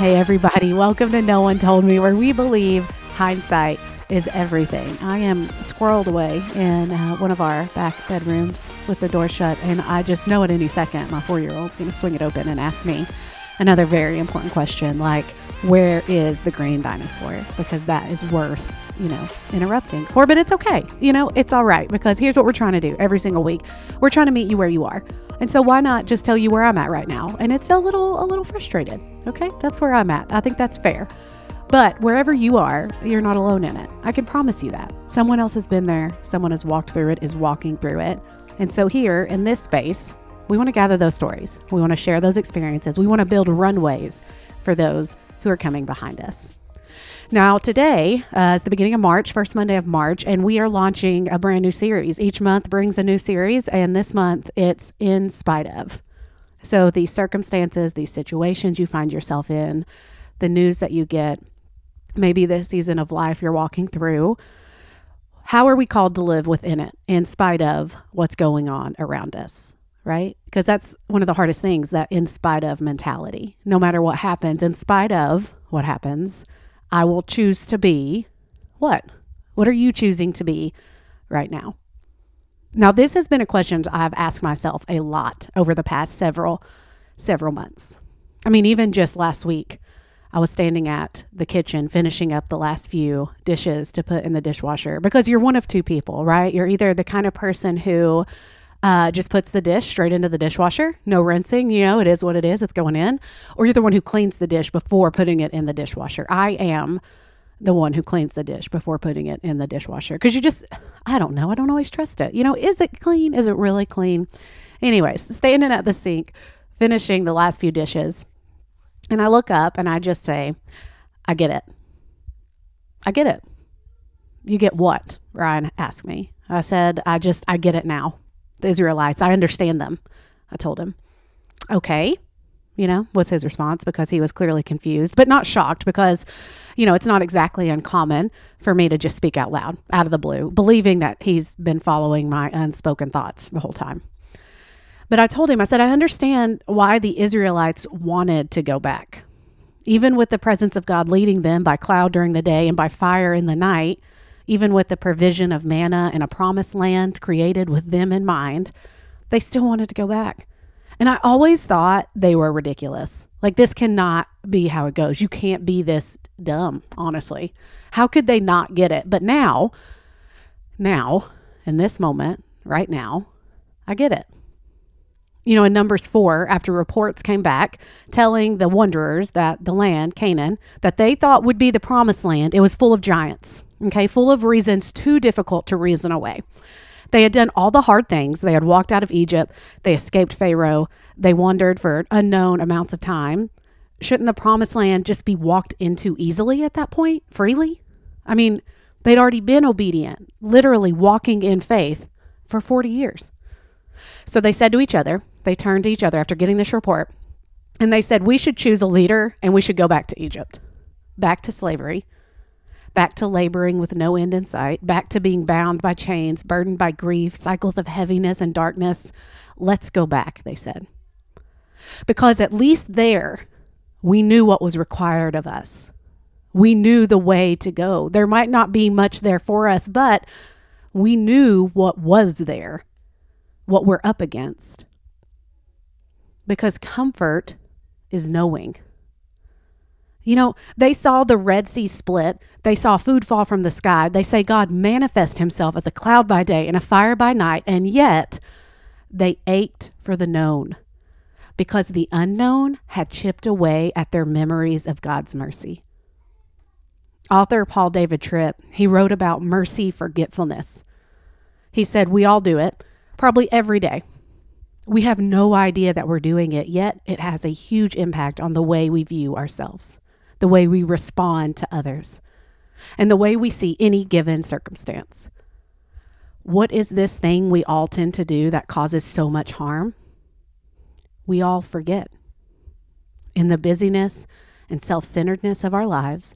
Hey, everybody, welcome to No One Told Me, where we believe hindsight is everything. I am squirreled away in uh, one of our back bedrooms with the door shut, and I just know at any second my four year old's going to swing it open and ask me another very important question like, where is the green dinosaur? Because that is worth, you know, interrupting for. But it's okay. You know, it's all right because here's what we're trying to do every single week. We're trying to meet you where you are. And so why not just tell you where I'm at right now? And it's a little a little frustrated. Okay? That's where I'm at. I think that's fair. But wherever you are, you're not alone in it. I can promise you that. Someone else has been there, someone has walked through it, is walking through it. And so here in this space, we want to gather those stories. We want to share those experiences. We want to build runways for those who are coming behind us. Now, today uh, is the beginning of March, first Monday of March, and we are launching a brand new series. Each month brings a new series, and this month it's In Spite of. So, the circumstances, these situations you find yourself in, the news that you get, maybe the season of life you're walking through, how are we called to live within it in spite of what's going on around us? Right? Because that's one of the hardest things that in spite of mentality. No matter what happens, in spite of what happens, I will choose to be what? What are you choosing to be right now? Now, this has been a question I've asked myself a lot over the past several several months. I mean, even just last week, I was standing at the kitchen finishing up the last few dishes to put in the dishwasher because you're one of two people, right? You're either the kind of person who uh, just puts the dish straight into the dishwasher, no rinsing, you know, it is what it is, it's going in, or you're the one who cleans the dish before putting it in the dishwasher. I am the one who cleans the dish before putting it in the dishwasher because you just, I don't know, I don't always trust it. You know, is it clean? Is it really clean? Anyways, standing at the sink, finishing the last few dishes, and I look up and I just say, I get it. I get it. You get what? Ryan asked me. I said, I just, I get it now the Israelites. I understand them. I told him. Okay. You know, was his response because he was clearly confused, but not shocked because, you know, it's not exactly uncommon for me to just speak out loud, out of the blue, believing that he's been following my unspoken thoughts the whole time. But I told him, I said, I understand why the Israelites wanted to go back. Even with the presence of God leading them by cloud during the day and by fire in the night, even with the provision of manna and a promised land created with them in mind, they still wanted to go back. And I always thought they were ridiculous. Like, this cannot be how it goes. You can't be this dumb, honestly. How could they not get it? But now, now, in this moment, right now, I get it. You know, in Numbers 4, after reports came back telling the wanderers that the land, Canaan, that they thought would be the promised land, it was full of giants okay, full of reasons too difficult to reason away. They had done all the hard things. They had walked out of Egypt. They escaped Pharaoh. They wandered for unknown amounts of time. Shouldn't the promised land just be walked into easily at that point, freely? I mean, they'd already been obedient, literally walking in faith for 40 years. So they said to each other, they turned to each other after getting this report, and they said, We should choose a leader and we should go back to Egypt, back to slavery back to laboring with no end in sight, back to being bound by chains, burdened by grief, cycles of heaviness and darkness. Let's go back, they said. Because at least there, we knew what was required of us. We knew the way to go. There might not be much there for us, but we knew what was there, what we're up against. Because comfort is knowing. You know, they saw the Red Sea split. They saw food fall from the sky. They say God manifest himself as a cloud by day and a fire by night, and yet they ached for the known because the unknown had chipped away at their memories of God's mercy. Author Paul David Tripp, he wrote about mercy forgetfulness. He said, We all do it, probably every day. We have no idea that we're doing it, yet it has a huge impact on the way we view ourselves the way we respond to others, and the way we see any given circumstance. What is this thing we all tend to do that causes so much harm? We all forget. In the busyness and self centeredness of our lives,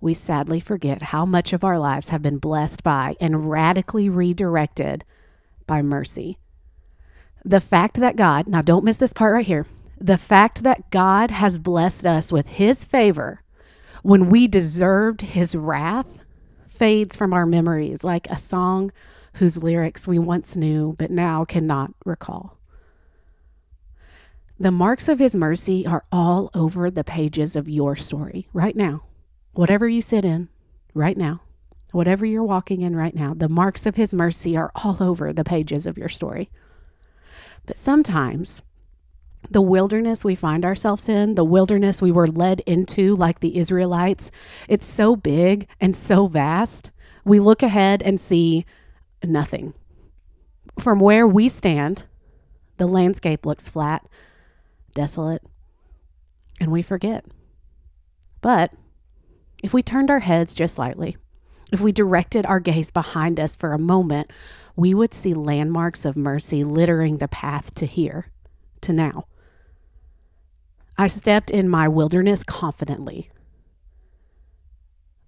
we sadly forget how much of our lives have been blessed by and radically redirected by mercy. The fact that God, now don't miss this part right here, the fact that God has blessed us with his favor when we deserved his wrath fades from our memories like a song whose lyrics we once knew but now cannot recall. The marks of his mercy are all over the pages of your story right now. Whatever you sit in right now, whatever you're walking in right now, the marks of his mercy are all over the pages of your story. But sometimes the wilderness we find ourselves in, the wilderness we were led into, like the Israelites, it's so big and so vast. We look ahead and see nothing. From where we stand, the landscape looks flat, desolate, and we forget. But if we turned our heads just slightly, if we directed our gaze behind us for a moment, we would see landmarks of mercy littering the path to here, to now. I stepped in my wilderness confidently.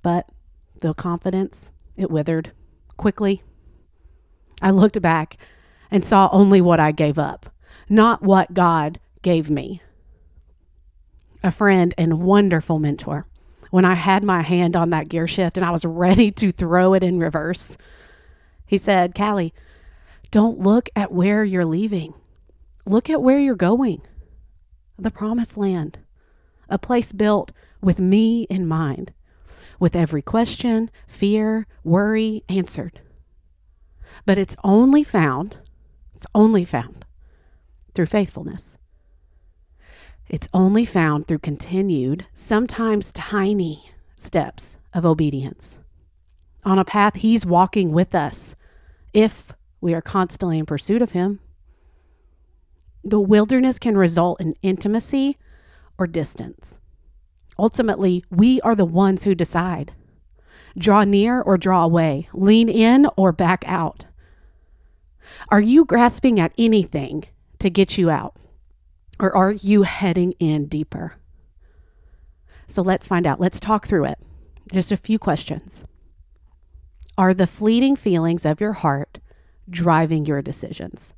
But the confidence, it withered quickly. I looked back and saw only what I gave up, not what God gave me. A friend and wonderful mentor when I had my hand on that gear shift and I was ready to throw it in reverse. He said, Callie, don't look at where you're leaving. Look at where you're going. The promised land, a place built with me in mind, with every question, fear, worry answered. But it's only found, it's only found through faithfulness. It's only found through continued, sometimes tiny steps of obedience on a path He's walking with us if we are constantly in pursuit of Him. The wilderness can result in intimacy or distance. Ultimately, we are the ones who decide. Draw near or draw away, lean in or back out. Are you grasping at anything to get you out? Or are you heading in deeper? So let's find out. Let's talk through it. Just a few questions. Are the fleeting feelings of your heart driving your decisions?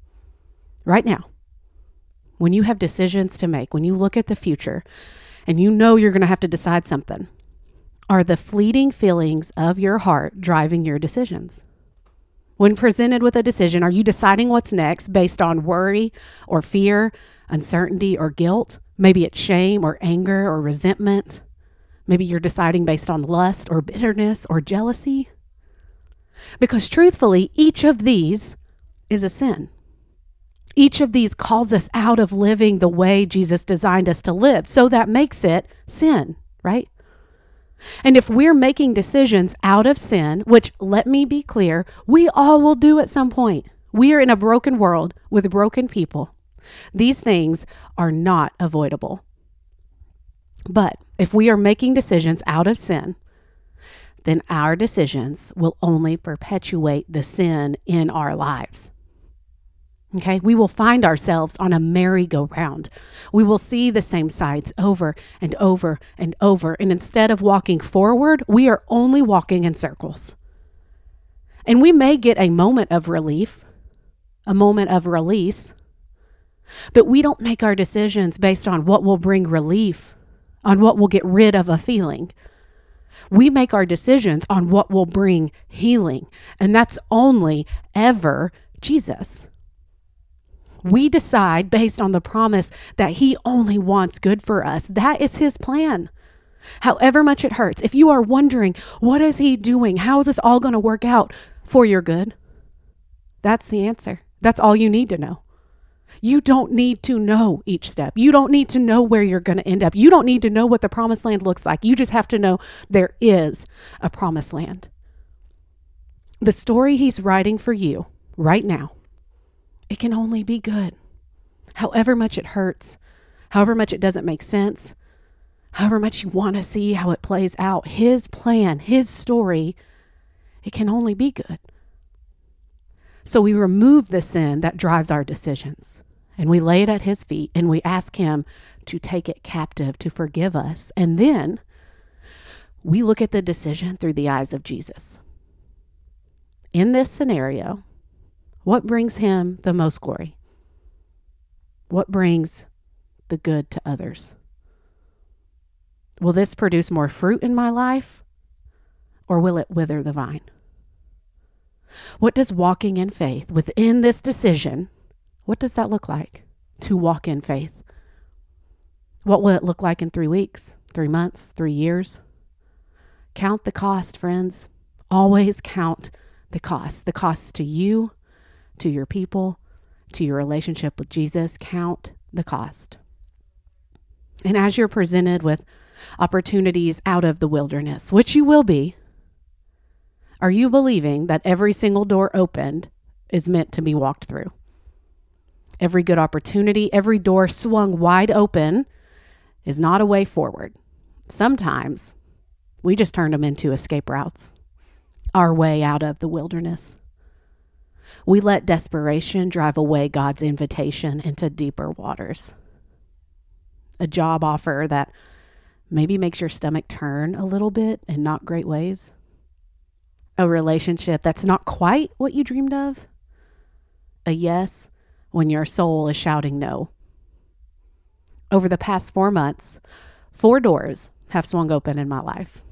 Right now, when you have decisions to make, when you look at the future and you know you're going to have to decide something, are the fleeting feelings of your heart driving your decisions? When presented with a decision, are you deciding what's next based on worry or fear, uncertainty or guilt? Maybe it's shame or anger or resentment. Maybe you're deciding based on lust or bitterness or jealousy. Because truthfully, each of these is a sin. Each of these calls us out of living the way Jesus designed us to live. So that makes it sin, right? And if we're making decisions out of sin, which let me be clear, we all will do at some point. We are in a broken world with broken people. These things are not avoidable. But if we are making decisions out of sin, then our decisions will only perpetuate the sin in our lives. Okay, we will find ourselves on a merry-go-round. We will see the same sights over and over and over. And instead of walking forward, we are only walking in circles. And we may get a moment of relief, a moment of release, but we don't make our decisions based on what will bring relief, on what will get rid of a feeling. We make our decisions on what will bring healing, and that's only ever Jesus. We decide based on the promise that He only wants good for us. That is His plan. However much it hurts, if you are wondering, what is He doing? How is this all going to work out for your good? That's the answer. That's all you need to know. You don't need to know each step. You don't need to know where you're going to end up. You don't need to know what the promised land looks like. You just have to know there is a promised land. The story he's writing for you right now it can only be good. However much it hurts, however much it doesn't make sense, however much you want to see how it plays out, his plan, his story, it can only be good. So we remove the sin that drives our decisions and we lay it at his feet and we ask him to take it captive, to forgive us. And then we look at the decision through the eyes of Jesus. In this scenario, what brings him the most glory? What brings the good to others? Will this produce more fruit in my life or will it wither the vine? What does walking in faith within this decision, what does that look like to walk in faith? What will it look like in three weeks, three months, three years? Count the cost, friends. Always count the cost. The cost to you, to your people, to your relationship with Jesus. Count the cost. And as you're presented with opportunities out of the wilderness, which you will be, are you believing that every single door opened is meant to be walked through? Every good opportunity, every door swung wide open is not a way forward. Sometimes we just turn them into escape routes, our way out of the wilderness. We let desperation drive away God's invitation into deeper waters. A job offer that maybe makes your stomach turn a little bit in not great ways. A relationship that's not quite what you dreamed of. A yes when your soul is shouting no. Over the past four months, four doors have swung open in my life.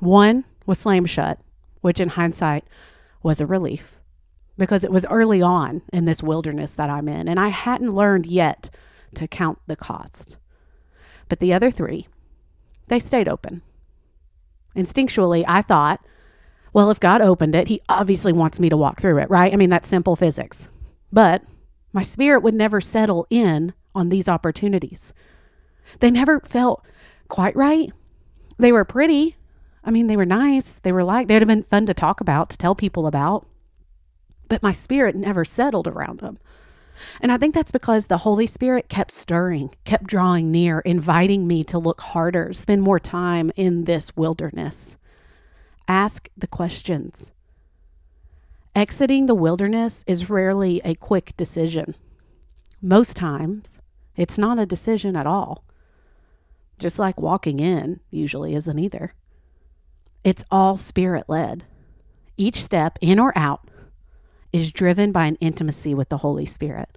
One was slammed shut, which in hindsight was a relief because it was early on in this wilderness that I'm in, and I hadn't learned yet to count the cost. But the other three, they stayed open. Instinctually, I thought, well, if God opened it, He obviously wants me to walk through it, right? I mean, that's simple physics. But my spirit would never settle in on these opportunities. They never felt quite right. They were pretty. I mean, they were nice. They were like, they'd have been fun to talk about, to tell people about. But my spirit never settled around them. And I think that's because the Holy Spirit kept stirring, kept drawing near, inviting me to look harder, spend more time in this wilderness. Ask the questions. Exiting the wilderness is rarely a quick decision. Most times, it's not a decision at all. Just like walking in usually isn't either. It's all spirit led. Each step, in or out, is driven by an intimacy with the Holy Spirit.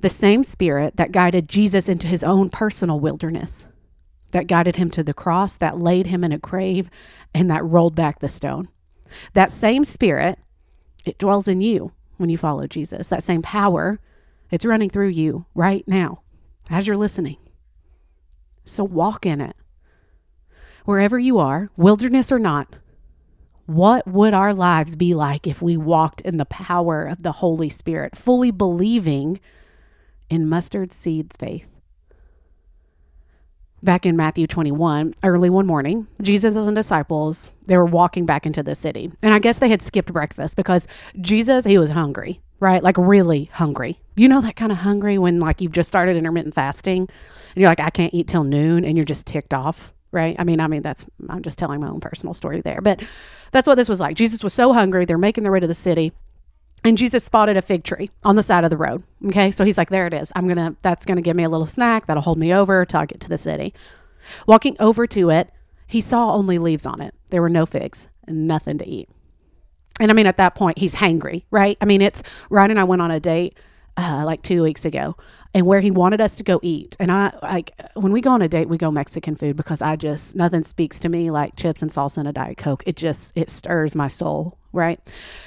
The same Spirit that guided Jesus into his own personal wilderness, that guided him to the cross, that laid him in a grave, and that rolled back the stone. That same Spirit, it dwells in you when you follow Jesus. That same power, it's running through you right now as you're listening. So walk in it. Wherever you are, wilderness or not, what would our lives be like if we walked in the power of the Holy Spirit, fully believing in mustard seeds faith? Back in Matthew 21, early one morning, Jesus and disciples, they were walking back into the city. And I guess they had skipped breakfast because Jesus, he was hungry, right? Like really hungry. You know that kind of hungry when like you've just started intermittent fasting and you're like I can't eat till noon and you're just ticked off right? I mean, I mean that's I'm just telling my own personal story there, but that's what this was like. Jesus was so hungry, they're making their way to the city. And Jesus spotted a fig tree on the side of the road. Okay. So he's like, there it is. I'm going to, that's going to give me a little snack. That'll hold me over till I get to the city. Walking over to it, he saw only leaves on it. There were no figs and nothing to eat. And I mean, at that point, he's hangry, right? I mean, it's Ryan and I went on a date uh, like two weeks ago and where he wanted us to go eat. And I like when we go on a date, we go Mexican food because I just nothing speaks to me like chips and salsa and a diet coke. It just it stirs my soul, right?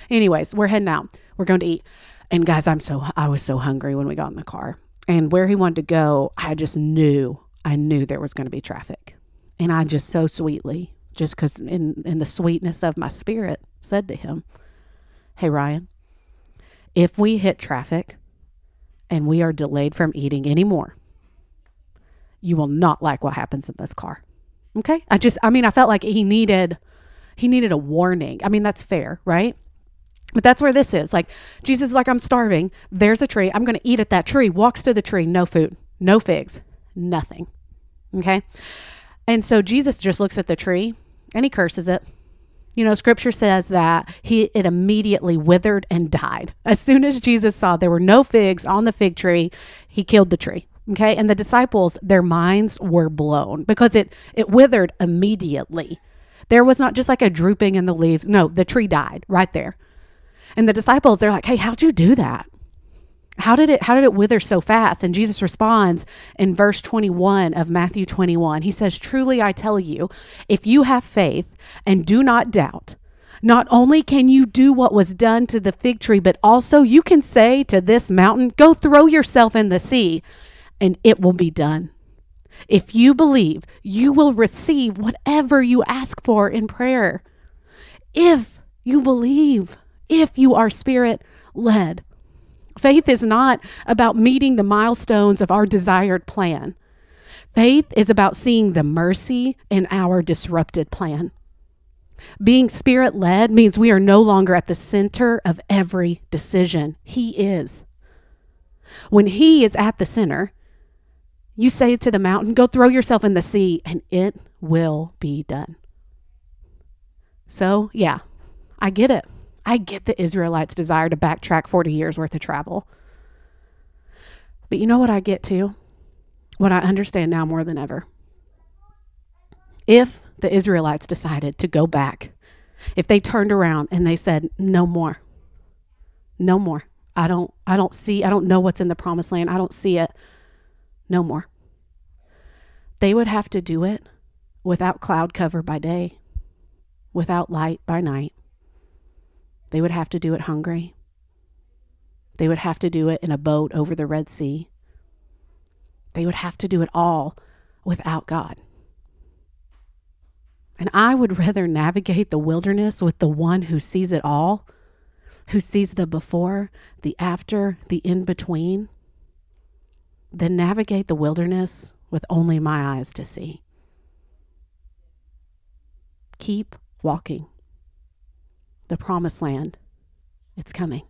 Anyways, we're heading out. We're going to eat. And guys, I'm so I was so hungry when we got in the car. And where he wanted to go, I just knew I knew there was going to be traffic. And I just so sweetly, just because in in the sweetness of my spirit, said to him, "Hey Ryan, if we hit traffic." And we are delayed from eating anymore, you will not like what happens in this car. Okay? I just I mean I felt like he needed he needed a warning. I mean that's fair, right? But that's where this is. Like Jesus is like I'm starving. There's a tree. I'm going to eat at that tree. Walks to the tree, no food, no figs, nothing. Okay? And so Jesus just looks at the tree and he curses it. You know, scripture says that he it immediately withered and died. As soon as Jesus saw there were no figs on the fig tree, he killed the tree. Okay? And the disciples, their minds were blown because it it withered immediately. There was not just like a drooping in the leaves. No, the tree died right there. And the disciples, they're like, "Hey, how'd you do that?" How did it how did it wither so fast? And Jesus responds in verse 21 of Matthew 21. He says, "Truly I tell you, if you have faith and do not doubt, not only can you do what was done to the fig tree, but also you can say to this mountain, Go throw yourself in the sea, and it will be done. If you believe, you will receive whatever you ask for in prayer. If you believe, if you are spirit led. Faith is not about meeting the milestones of our desired plan. Faith is about seeing the mercy in our disrupted plan. Being spirit led means we are no longer at the center of every decision. He is. When He is at the center, you say to the mountain, Go throw yourself in the sea, and it will be done. So, yeah, I get it. I get the Israelites' desire to backtrack 40 years worth of travel. But you know what I get to? What I understand now more than ever. If the Israelites decided to go back, if they turned around and they said, "No more. No more. I don't I don't see I don't know what's in the promised land. I don't see it. No more." They would have to do it without cloud cover by day, without light by night. They would have to do it hungry. They would have to do it in a boat over the Red Sea. They would have to do it all without God. And I would rather navigate the wilderness with the one who sees it all, who sees the before, the after, the in between, than navigate the wilderness with only my eyes to see. Keep walking. The promised land, it's coming.